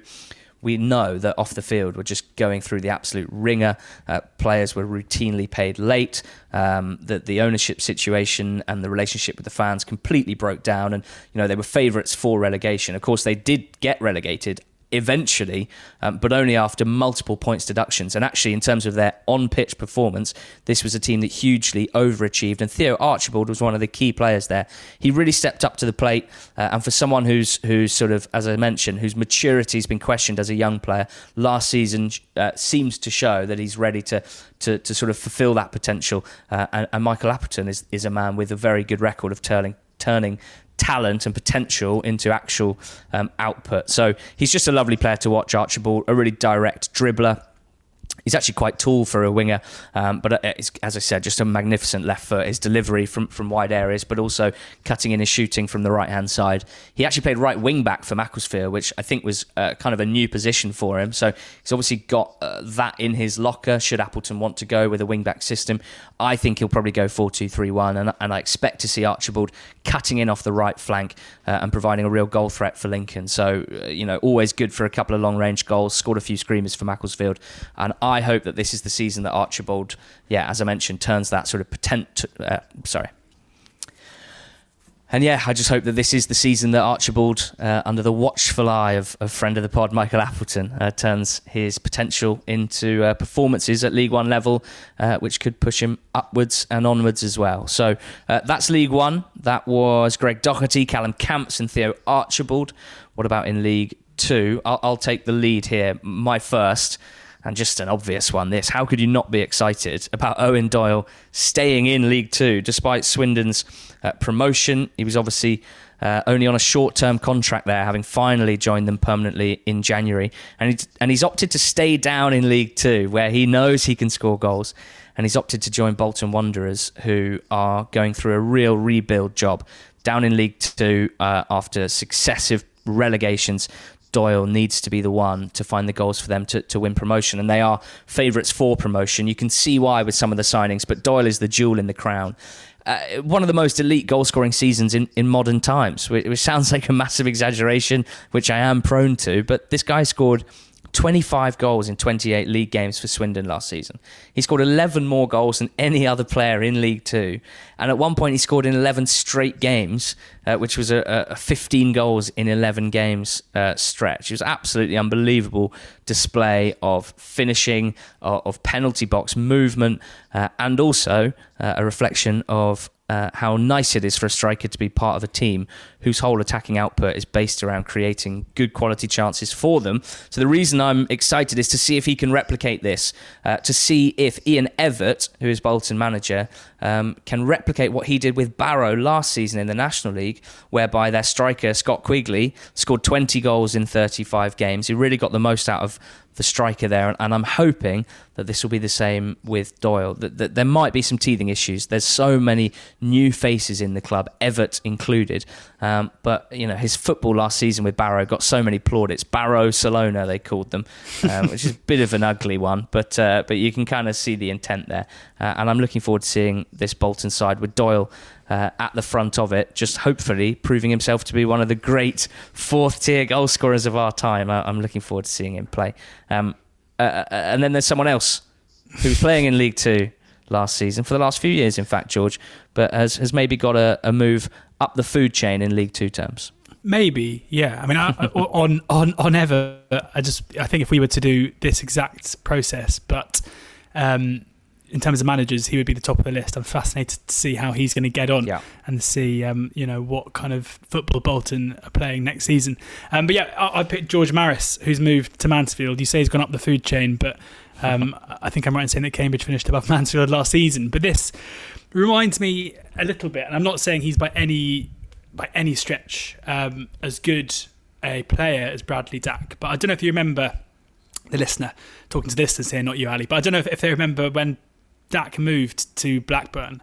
we know that off the field we're just going through the absolute ringer. Uh, players were routinely paid late. Um, that the ownership situation and the relationship with the fans completely broke down, and you know they were favourites for relegation. Of course, they did get relegated eventually, um, but only after multiple points deductions. And actually, in terms of their on pitch performance, this was a team that hugely overachieved. And Theo Archibald was one of the key players there. He really stepped up to the plate. Uh, and for someone who's, who's sort of, as I mentioned, whose maturity has been questioned as a young player, last season uh, seems to show that he's ready to, to, to sort of fulfill that potential. Uh, and, and Michael Appleton is, is a man with a very good record of turning turning talent and potential into actual um, output. So he's just a lovely player to watch, Archibald, a really direct dribbler He's actually quite tall for a winger, um, but uh, as I said, just a magnificent left foot. His delivery from, from wide areas, but also cutting in his shooting from the right hand side. He actually played right wing back for Macclesfield, which I think was uh, kind of a new position for him. So he's obviously got uh, that in his locker. Should Appleton want to go with a wing back system, I think he'll probably go 4 2 3 1. And, and I expect to see Archibald cutting in off the right flank uh, and providing a real goal threat for Lincoln. So, uh, you know, always good for a couple of long range goals, scored a few screamers for Macclesfield. And I hope that this is the season that Archibald, yeah, as I mentioned, turns that sort of potent. Uh, sorry. And yeah, I just hope that this is the season that Archibald, uh, under the watchful eye of, of friend of the pod, Michael Appleton, uh, turns his potential into uh, performances at League One level, uh, which could push him upwards and onwards as well. So uh, that's League One. That was Greg Docherty, Callum Camps, and Theo Archibald. What about in League Two? I'll take the lead here. My first and just an obvious one this. How could you not be excited about Eoin Doyle staying in League Two despite Swindon's uh, promotion? He was obviously uh, only on a short term contract there, having finally joined them permanently in January. And, he's, and he's opted to stay down in League Two, where he knows he can score goals. And he's opted to join Bolton Wanderers, who are going through a real rebuild job down in League Two uh, after successive relegations Doyle needs to be the one to find the goals for them to, to win promotion. And they are favourites for promotion. You can see why with some of the signings, but Doyle is the jewel in the crown. Uh, one of the most elite goal scoring seasons in, in modern times, which, which sounds like a massive exaggeration, which I am prone to. But this guy scored 25 goals in 28 league games for Swindon last season. He scored 11 more goals than any other player in League Two. And at one point, he scored in 11 straight games, uh, which was a, a, 15 goals in 11 games uh, stretch. It was absolutely unbelievable display of finishing, of, of penalty box movement, uh, and also uh, a reflection of uh, how nice it is for a striker to be part of a team whose whole attacking output is based around creating good quality chances for them. So the reason I'm excited is to see if he can replicate this, uh, to see if Ian Evatt, who is Bolton manager, um, can replicate what he did with Barrow last season in the National League, whereby their striker Scott Quigley scored 20 goals in 35 games. He really got the most out of the striker there, and I'm hoping that this will be the same with Doyle. That, that, there might be some teething issues. There's so many new faces in the club, Evatt included. Um, but you know his football last season with Barrow got so many plaudits. Barrowcelona they called them, um, which is a bit of an ugly one, but uh, but you can kind of see the intent there. Uh, and I'm looking forward to seeing this Bolton side with Doyle uh, at the front of it, just hopefully proving himself to be one of the great fourth tier goal scorers of our time. I, am looking forward to seeing him play. Um, uh, uh, and then there's someone else who's playing in League Two last season, for the last few years, in fact, George, but has, has maybe got a, a move up the food chain in League Two terms. Maybe, yeah. I mean, I, on on on ever, I just I think if we were to do this exact process, but um, in terms of managers, he would be the top of the list. I'm fascinated to see how he's going to get on yeah. and see, um, you know, what kind of football Bolton are playing next season. Um, but yeah, I, I, picked George Maris, who's moved to Mansfield. You say he's gone up the food chain, but um, I think I'm right in saying that Cambridge finished above Mansfield last season. But this reminds me a little bit, and I'm not saying he's by any by any stretch um, as good a player as Bradley Dack, but I don't know if you remember the listener talking to this and saying not you, Ali, but I don't know if, if they remember when Dack moved to Blackburn,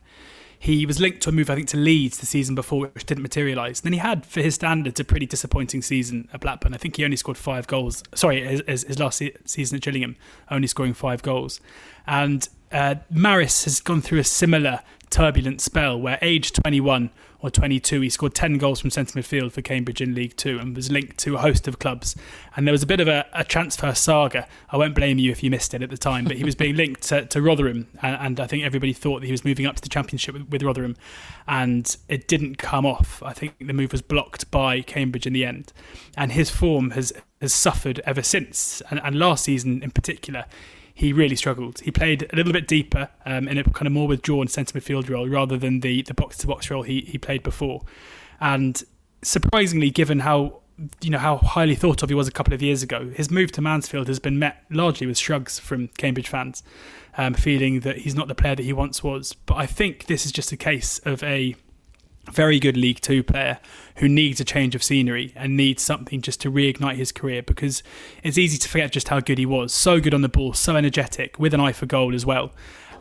he was linked to a move, I think, to Leeds the season before, which didn't materialise. Then he had, for his standards, a pretty disappointing season at Blackburn. I think he only scored five goals. Sorry, his, his last season at Gillingham, only scoring five goals. And uh, Maris has gone through a similar turbulent spell where, aged 21, or 22. He scored 10 goals from centre midfield for Cambridge in League Two and was linked to a host of clubs. And there was a bit of a, a transfer saga. I won't blame you if you missed it at the time, but he was being linked to, to Rotherham, and, and, I think everybody thought that he was moving up to the Championship with, with Rotherham, and it didn't come off. I think the move was blocked by Cambridge in the end, and his form has has suffered ever since. And, and last season in particular, he really struggled. He played a little bit deeper um, in a kind of more withdrawn centre midfield role rather than the the box to box role he, he played before. And surprisingly, given how you know how highly thought of he was a couple of years ago, his move to Mansfield has been met largely with shrugs from Cambridge fans, um, feeling that he's not the player that he once was. But I think this is just a case of a very good League Two player who needs a change of scenery and needs something just to reignite his career because it's easy to forget just how good he was. So good on the ball, so energetic, with an eye for goal as well.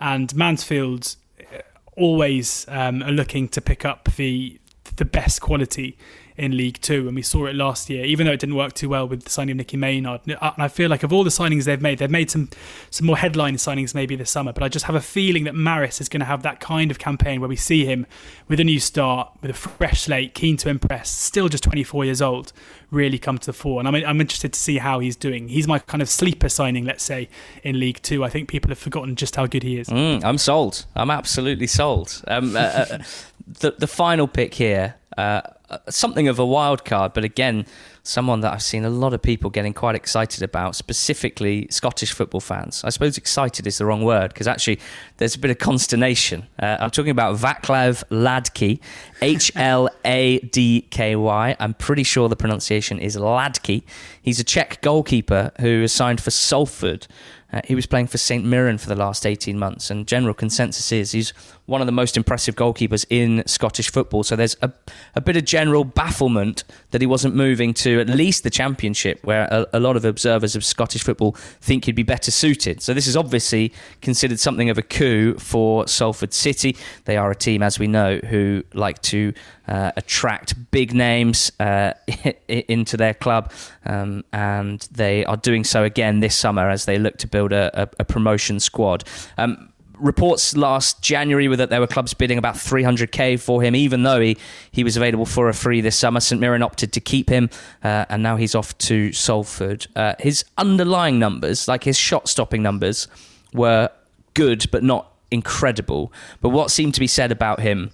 And Mansfield uh, always um, are looking to pick up the the best quality in League Two, and we saw it last year. Even though it didn't work too well with the signing of Nicky Maynard, and I feel like of all the signings they've made, they've made some some more headline signings maybe this summer. But I just have a feeling that Maris is going to have that kind of campaign where we see him with a new start, with a fresh slate, keen to impress, still just 24 years old, really come to the fore. And I'm I'm interested to see how he's doing. He's my kind of sleeper signing, let's say, in League Two. I think people have forgotten just how good he is. Mm, I'm sold. I'm absolutely sold. Um, uh, uh, the the final pick here. Uh, uh, something of a wild card, but again, someone that I've seen a lot of people getting quite excited about, specifically Scottish football fans. I suppose excited is the wrong word because actually there's a bit of consternation. Uh, I'm talking about Vaclav Hladky, H L A D K Y. I'm pretty sure the pronunciation is Ladky. He's a Czech goalkeeper who is signed for Salford. Uh, he was playing for St Mirren for the last 18 months, and general consensus is he's one of the most impressive goalkeepers in Scottish football. So there's a, a bit of general bafflement that he wasn't moving to at least the Championship, where a, a lot of observers of Scottish football think he'd be better suited. So this is obviously considered something of a coup for Salford City. They are a team, as we know, who like to uh, attract big names uh, into their club, um, and they are doing so again this summer as they look to build a, a, a promotion squad. Um, reports last January were that there were clubs bidding about 300k for him, even though he, he was available for a free this summer. St Mirren opted to keep him, uh, and now he's off to Salford. Uh, his underlying numbers, like his shot stopping numbers, were good but not incredible. But what seemed to be said about him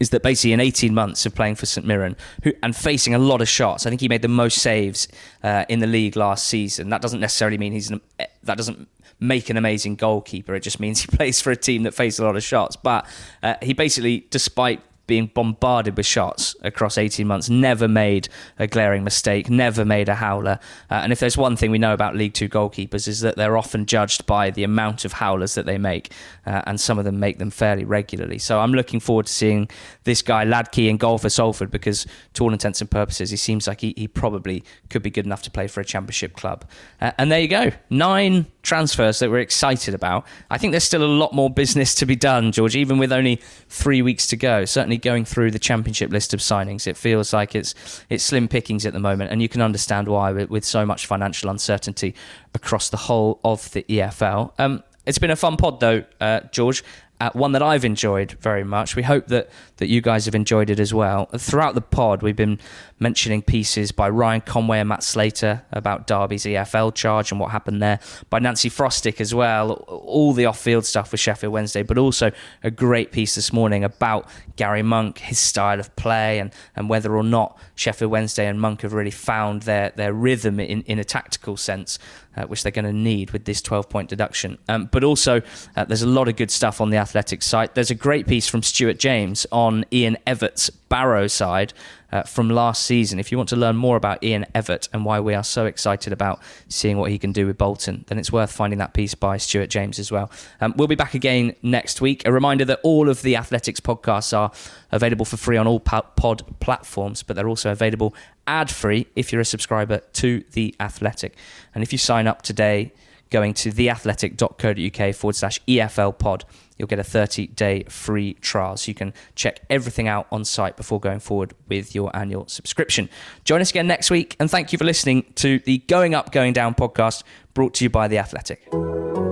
is that basically in 18 months of playing for St Mirren who, and facing a lot of shots, I think he made the most saves uh, in the league last season. That doesn't necessarily mean he's an, that doesn't make an amazing goalkeeper. It just means he plays for a team that faces a lot of shots. But uh, he basically, despite being bombarded with shots across 18 months, never made a glaring mistake, never made a howler. Uh, and if there's one thing we know about League Two goalkeepers is that they're often judged by the amount of howlers that they make, uh, and some of them make them fairly regularly. So I'm looking forward to seeing this guy Hladky in goal for Salford because, to all intents and purposes, he seems like he, he probably could be good enough to play for a Championship club. Uh, and there you go, nine transfers that we're excited about. I think there's still a lot more business to be done, George, even with only three weeks to go. Certainly going through the championship list of signings, it feels like it's it's slim pickings at the moment, and you can understand why with, with so much financial uncertainty across the whole of the EFL. Um, it's been a fun pod, though, uh, George. Uh, one that I've enjoyed very much. We hope that that you guys have enjoyed it as well. Throughout the pod, we've been mentioning pieces by Ryan Conway and Matt Slater about Derby's EFL charge and what happened there, by Nancy Frostick as well, all the off field stuff with Sheffield Wednesday, but also a great piece this morning about Gary Monk, his style of play, and, and whether or not Sheffield Wednesday and Monk have really found their, their rhythm in, in a tactical sense. Uh, which they're going to need with this 12 point deduction. Um, but also, uh, there's a lot of good stuff on the Athletic site. There's a great piece from Stuart James on Ian Evatt's Barrow side uh, from last season. If you want to learn more about Ian Evatt and why we are so excited about seeing what he can do with Bolton, then it's worth finding that piece by Stuart James as well. Um, we'll be back again next week. A reminder that all of the Athletics podcasts are available for free on all pod platforms, but they're also available ad free if you're a subscriber to The Athletic. And if you sign up today, going to theathletic.co.uk forward slash EFL pod, you'll get a 30 day free trial. So you can check everything out on site before going forward with your annual subscription. Join us again next week, and thank you for listening to the Going Up, Going Down podcast brought to you by The Athletic.